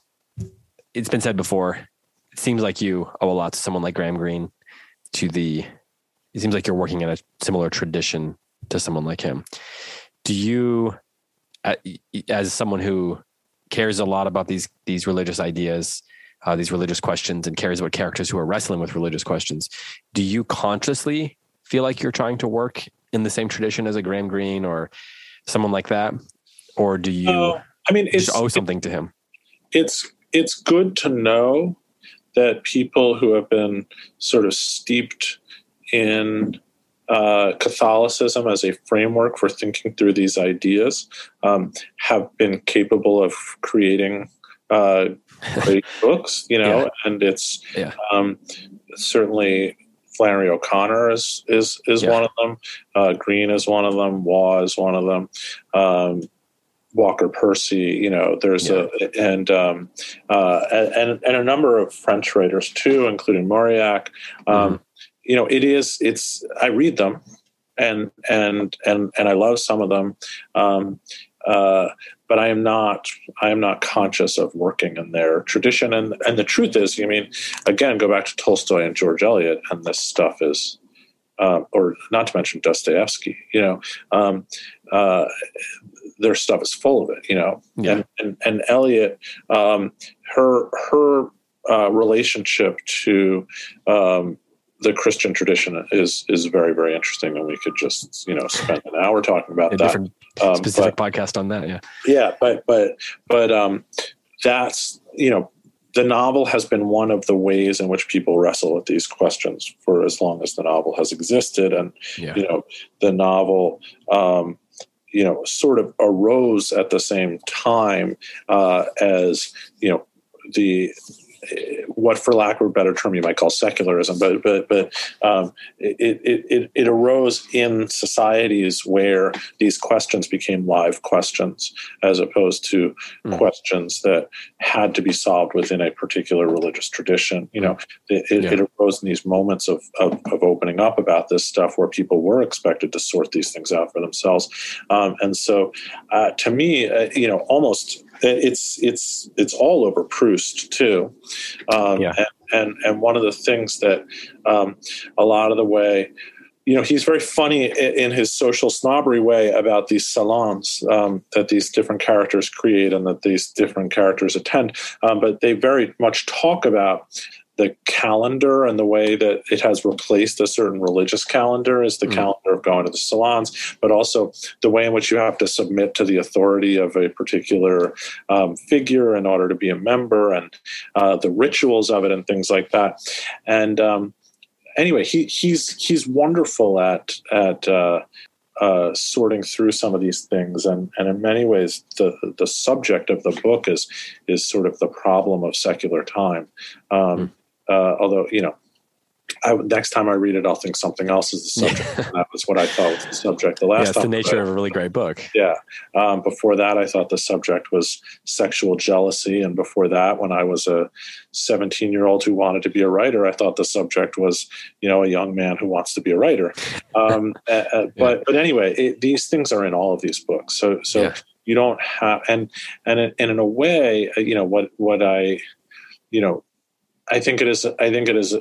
it's been said before. It seems like you owe a lot to someone like Graham Greene. To the, it seems like you're working in a similar tradition to someone like him do you as someone who cares a lot about these these religious ideas uh, these religious questions and cares about characters who are wrestling with religious questions. Do you consciously feel like you're trying to work in the same tradition as a graham greene or someone like that? Or do you uh, i mean it's owe something it, to him? It's it's good to know that people who have been sort of steeped in uh, Catholicism as a framework for thinking through these ideas um, have been capable of creating uh, great books, you know, yeah. and it's yeah. um, certainly Flannery O'Connor is is is yeah. one of them. Uh, Greene is one of them. Waugh is one of them. Um, Walker Percy, you know, there's yeah. a and um, uh, and and a number of French writers too, including Mauriac. Um, mm-hmm you know, it is. It's. I read them, and and and and I love some of them, um, uh, but I am not. I am not conscious of working in their tradition. And and the truth is, you mean, again, go back to Tolstoy and George Eliot, and this stuff is. Um, or not to mention Dostoevsky, you know, um, uh, their stuff is full of it, you know, yeah. and, and, and Eliot, um, her, her, uh, relationship to, um, the Christian tradition is is very very interesting, and we could just you know spend an hour talking about a that. Different um, specific but, podcast on that, yeah, yeah, but but but um, that's you know the novel has been one of the ways in which people wrestle with these questions for as long as the novel has existed, and yeah. you know the novel. Um, you know, sort of arose at the same time uh, as you know the what, for lack of a better term, you might call secularism, but but but um, it, it it arose in societies where these questions became live questions, as opposed to mm. questions that had to be solved within a particular religious tradition. You know, it, it, yeah. it arose in these moments of, of, of opening up about this stuff where people were expected to sort these things out for themselves, um, and so uh, to me, uh, you know, almost it's it's it's all over Proust too, um, Yeah. and, and and one of the things that um, a lot of the way, you know, he's very funny in, in his social snobbery way about these salons um, that these different characters create and that these different characters attend, um, but they very much talk about the calendar and the way that it has replaced a certain religious calendar is the Mm. calendar of going to the salons, but also the way in which you have to submit to the authority of a particular um, figure in order to be a member and uh, the rituals of it and things like that. And um, anyway, he, he's he's wonderful at at uh, uh, sorting through some of these things, and and in many ways, the the subject of the book is is sort of the problem of secular time. Um, uh, although you know. I, next time I read it, I'll think something else is the subject. that was what I thought was the subject the last yeah, it's the. I nature of a really great book. Yeah. Um, before that, I thought the subject was sexual jealousy. And before that, when I was a 17 year old who wanted to be a writer, I thought the subject was, you know, a young man who wants to be a writer. Um, uh, but, but anyway, it, these things are in all of these books. So, so Yeah. you don't have, and, and, in- and in a way, uh, you know, what, what I, you know, I think it is. I think it is.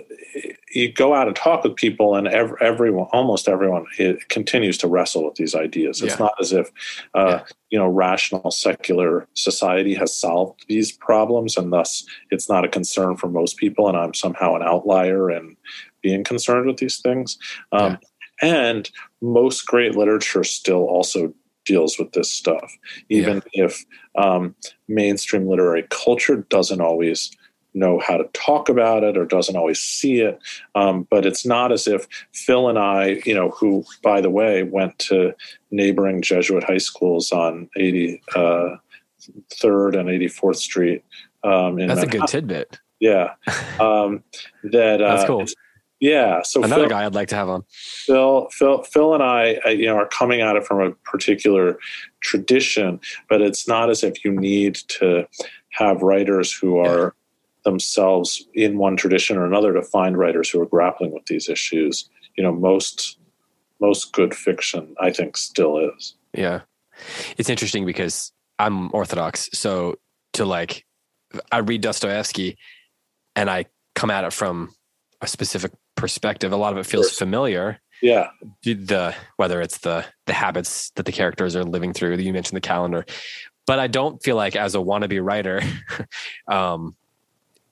You go out and talk with people, and ev- everyone, almost everyone, it continues to wrestle with these ideas. It's Yeah. not as if, uh, Yeah. you know, rational secular society has solved these problems, and thus it's not a concern for most people. And I'm somehow an outlier in being concerned with these things. Um, And most great literature still also deals with this stuff, even if um, mainstream literary culture doesn't always know how to talk about it or doesn't always see it. Um, but it's not as if Phil and I, you know, who, by the way, went to neighboring Jesuit high schools on 83rd uh, and 84th Street. Um, in That's a good tidbit. Yeah. Um, that, uh, That's cool. Yeah. So Another Phil, guy I'd like to have on. Phil, Phil, Phil, and I, uh, you know, are coming at it from a particular tradition, but it's not as if you need to have writers who are themselves in one tradition or another to find writers who are grappling with these issues. You know, most most good fiction, I think, still is. Yeah. It's interesting because I'm Orthodox. So to like, I read Dostoevsky and I come at it from a specific perspective. A lot of it feels familiar. Yeah, The whether it's the the habits that the characters are living through. That you mentioned the calendar, but I don't feel like as a wannabe writer, um,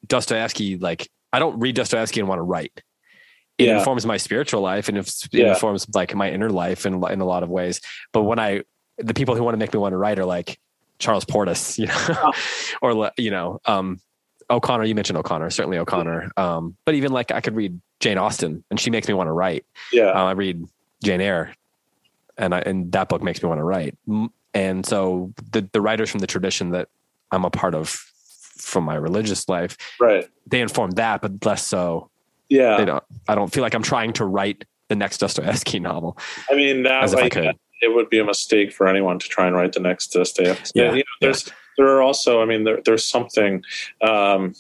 Dostoevsky like I don't read Dostoevsky and want to write. It Yeah. informs my spiritual life and it Yeah. informs like my inner life in in a lot of ways. But when I the people who want to make me want to write are like Charles Portis, you know, or you know, um, O'Connor. You mentioned O'Connor, certainly O'Connor. Um, but even like I could read Jane Austen, and she makes me want to write. yeah, Uh, I read Jane Eyre, and I, and that book makes me want to write. And so the the writers from the tradition that I'm a part of from my religious life, right. they inform that, but less so. Yeah, They don't. I don't feel like I'm trying to write the next Dostoevsky novel I mean that as if I like, could. it would be a mistake for anyone to try and write the next Dostoevsky. Yeah, You know, there's there are also, I mean, there, there's something um,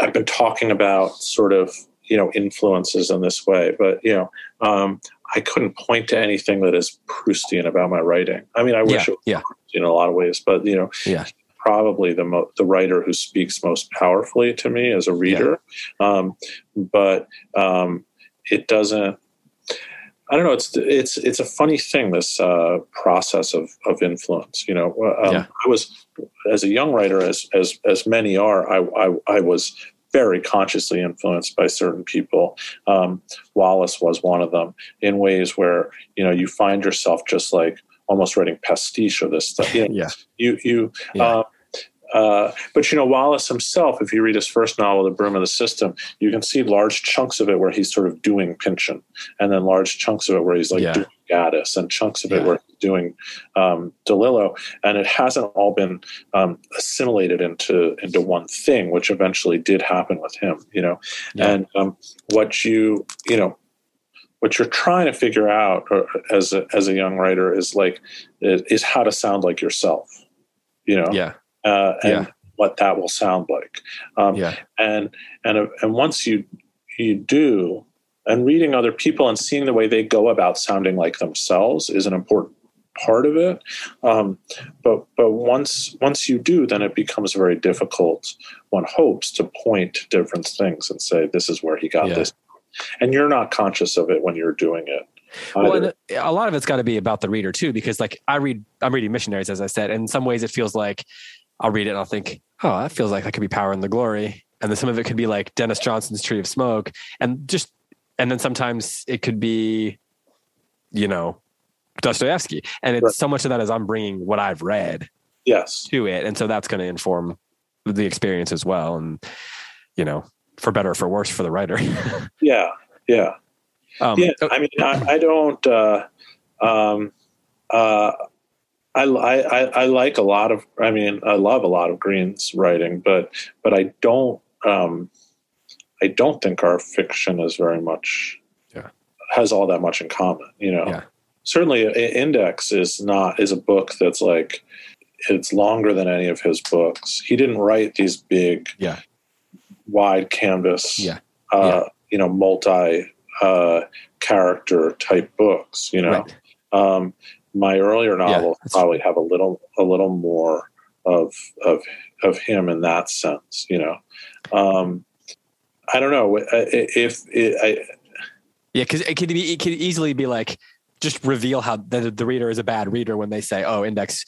I've been talking about, sort of, you know, influences in this way, but you know, um, I couldn't point to anything that is Proustian about my writing. I mean, I wish Yeah, it was yeah. In a lot of ways, but you know, Yeah. Probably the mo- the writer who speaks most powerfully to me as a reader. Um, but um, it doesn't. I don't know. It's it's it's a funny thing. This uh, process of of influence. You know, um, Yeah. I was as a young writer, as as as many are. I I, I was very consciously influenced by certain people. Um, Wallace was one of them in ways where you know you find yourself just like almost writing pastiche of this stuff. You know, Yeah. you you Yeah. uh, uh, but you know Wallace himself, if you read his first novel, *The Broom of the System*, you can see large chunks of it where he's sort of doing Pynchon, and then large chunks of it where he's like Yeah. doing Gaddis, and chunks of it where he's doing um, DeLillo, and it hasn't all been um, assimilated into into one thing, which eventually did happen with him. You know, Yeah. and um, what you you know what you're trying to figure out as a, as a young writer is like is, is how to sound like yourself you know Yeah. uh, and Yeah. what that will sound like um, Yeah. and and and once you you do and reading other people and seeing the way they go about sounding like themselves is an important part of it. Um, but but once once you do, then it becomes very difficult. One hopes to point to different things and say this is where he got Yeah. this, and you're not conscious of it when you're doing it. Well, either. and a lot of it's got to be about the reader too, because like I read, I'm reading missionaries, as I said, and in some ways it feels like I'll read it and I'll think, oh, that feels like that could be Power and the Glory, and then some of it could be like Denis Johnson's Tree of Smoke, and just, and then sometimes it could be, you know, Dostoevsky, and it's Right. so much of that is I'm bringing what I've read yes, to it, and so that's going to inform the experience as well, and you know, for better or for worse for the writer. yeah, yeah. um, yeah i mean i, I don't uh, um, uh, I, I, I like a lot of i mean i love a lot of Greene's writing but but i don't um, i don't think our fiction is very much Yeah. has all that much in common you know Yeah. certainly index is not is a book that's like it's longer than any of his books he didn't write these big Yeah. Wide canvas Yeah. uh, you know multi uh, character type books you know right. um, my earlier novels that's- probably have a little a little more of of of him in that sense you know um, i don't know if it, I, Yeah, because it could be it could easily be like just reveal how the, the reader is a bad reader when they say, "Oh, Index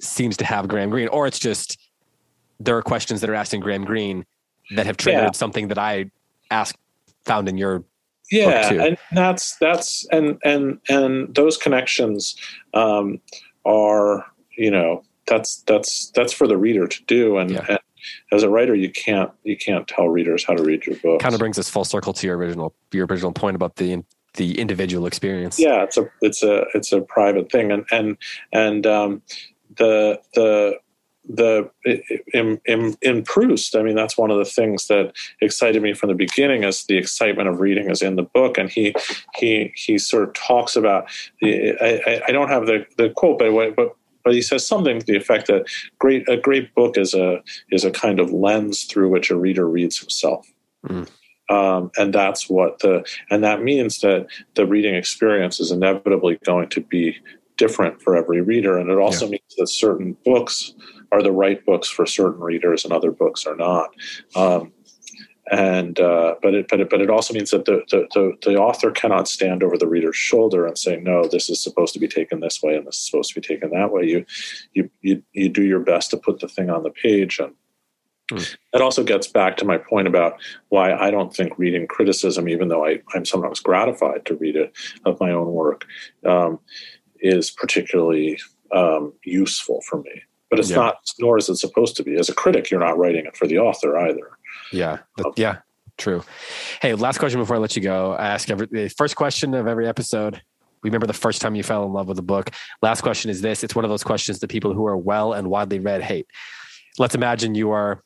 seems to have Graham Greene," or it's just there are questions that are asked in Graham Greene that have triggered Yeah. something that I asked found in your yeah and that's that's and and and those connections um, are you know that's that's that's for the reader to do and, Yeah. and as a writer you can't you can't tell readers how to read your book kind of brings us full circle to your original your original point about the the individual experience. yeah it's a it's a it's a private thing and and and um the the the in, in in Proust, I mean, that's one of the things that excited me from the beginning. Is the excitement of reading is in the book, and he he he sort of talks about the. I, I- don't have the the quote, but what- but but he says something to the effect that great a great book is a is a kind of lens through which a reader reads himself. Mm. Um, and that's what the and that means that the reading experience is inevitably going to be different for every reader and it also means that certain books are the right books for certain readers and other books are not um, and uh, but it but it but it also means that the, the the the author cannot stand over the reader's shoulder and say no this is supposed to be taken this way and this is supposed to be taken that way you you you, you do your best to put the thing on the page and Hmm. that also gets back to my point about why I don't think reading criticism, even though I, I'm sometimes gratified to read it of my own work, um, is particularly um, useful for me. But it's Yeah. not, nor is it supposed to be. As a critic, you're not writing it for the author either. Yeah. Th- yeah. True. Hey, last question before I let you go. I ask every the first question of every episode. Remember the first time you fell in love with a book. Last question is this. It's one of those questions that people who are well and widely read hate. Let's imagine you are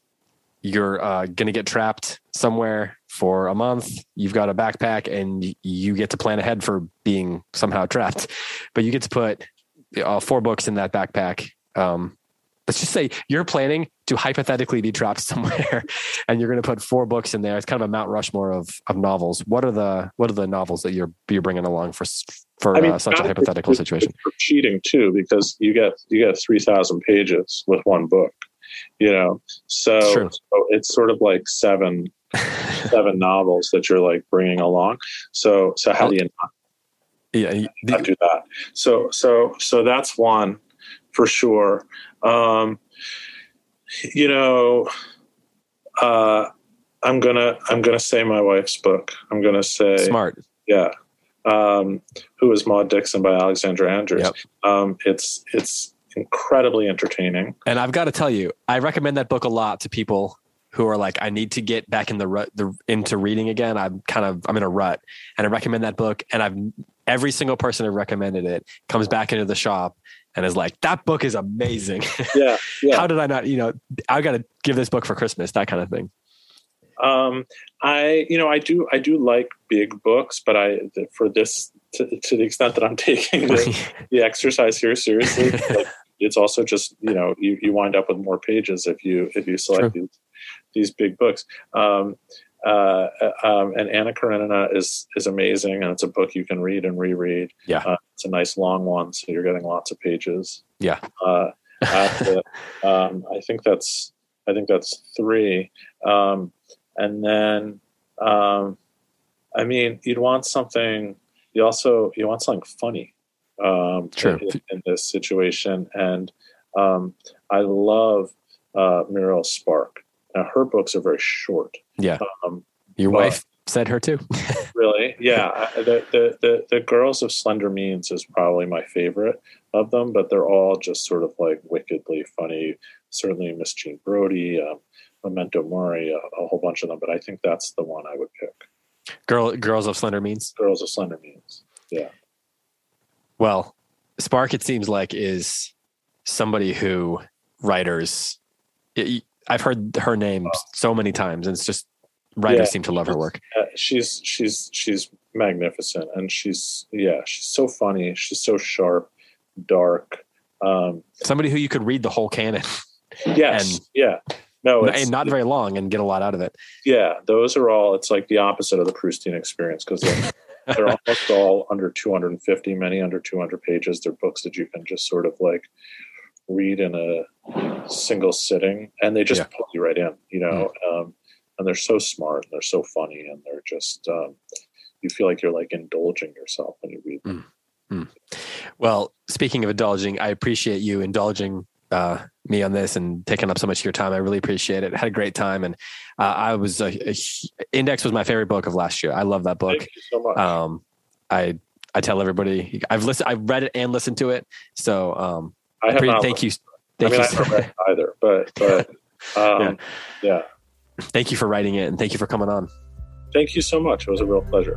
you're uh, going to get trapped somewhere for a month. You've got a backpack and you get to plan ahead for being somehow trapped, but you get to put uh, four books in that backpack. Um, let's just say you're planning to hypothetically be trapped somewhere and you're going to put four books in there. It's kind of a Mount Rushmore of, of novels. What are the, what are the novels that you're, you're bringing along for, for I mean, uh, such a hypothetical it's- situation? it's cheating too, because you get you get three thousand pages with one book. You know, so, It's so it's sort of like seven seven novels that you're like bringing along. So so how do you not yeah. you- not do that. So so so that's one for sure. Um, you know, uh, I'm gonna I'm gonna say my wife's book. I'm gonna say smart. yeah. Um, Who is Maud Dixon by Alexandra Andrews. Yep. Um, it's it's incredibly entertaining. And I've got to tell you, I recommend that book a lot to people who are like, I need to get back in the rut, the, into reading again. I'm kind of, I'm in a rut and I recommend that book. And I've, every single person who recommended it comes back into the shop and is like, that book is amazing. Yeah, yeah. How did I not, you know, I got to give this book for Christmas, that kind of thing. Um, I, you know, I do, I do like big books, but I, for this, to, to the extent that I'm taking the, the exercise here seriously, like, it's also just, you know, you, you wind up with more pages if you, if you select these, these big books. Um, uh, um, and Anna Karenina is is amazing, and it's a book you can read and reread. Yeah, uh, it's a nice long one, so you're getting lots of pages. Yeah, uh, um, I think that's I think that's three, um, and then um, I mean you'd want something. You also you want something funny. Um, True. In, in, this situation, and um, I love uh, Muriel Spark. Now, her books are very short. Yeah. Um, Your wife said her too. really? Yeah. The, the, the, the, Girls of Slender Means is probably my favorite of them, but they're all just sort of like wickedly funny. Certainly Miss Jean Brodie, um, Memento Mori, a, a, whole bunch of them, but I think that's the one I would pick. Girl, Girls of Slender Means? Girls of Slender Means. Yeah. Well, Spark, it seems like, is somebody who writers I've heard her name oh. so many times, and it's just writers yeah, seem to love her work. Uh, she's she's she's magnificent, and she's yeah, she's so funny. She's so sharp, dark. Um, Somebody who you could read the whole canon. Yes. and, yeah. No, and not very long, and get a lot out of it. Yeah, those are all. It's like the opposite of the Proustian experience because they're, they're almost all under 250, many under 200 pages. They're books that you can just sort of like read in a single sitting and they just yeah. pull you right in you know mm. um, and they're so smart and they're so funny and they're just um, you feel like you're like indulging yourself when you read them mm. Mm. well speaking of indulging i appreciate you indulging uh, me on this and taking up so much of your time. I really appreciate it. Had a great time, and uh, I was a, a, Index was my favorite book of last year. I love that book. Thank you so um, I I tell everybody I've listened, I've read it and listened to it. So um, I have not. Thank you. Thank I mean, you. I haven't either, but but um, yeah. yeah. Thank you for writing it, and thank you for coming on. Thank you so much. It was a real pleasure.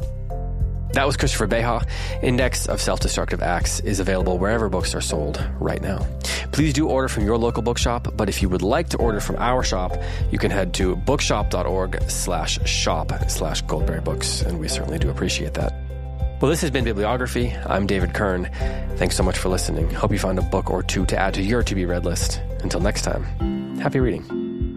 That was Christopher Beha. Index of Self Destructive Acts is available wherever books are sold right now. Please do order from your local bookshop, but if you would like to order from our shop, you can head to bookshop.org slash shop slash Goldberry Books, and we certainly do appreciate that. Well, this has been Bibliography. I'm David Kern. Thanks so much for listening. Hope you found a book or two to add to your to be read list. Until next time, happy reading.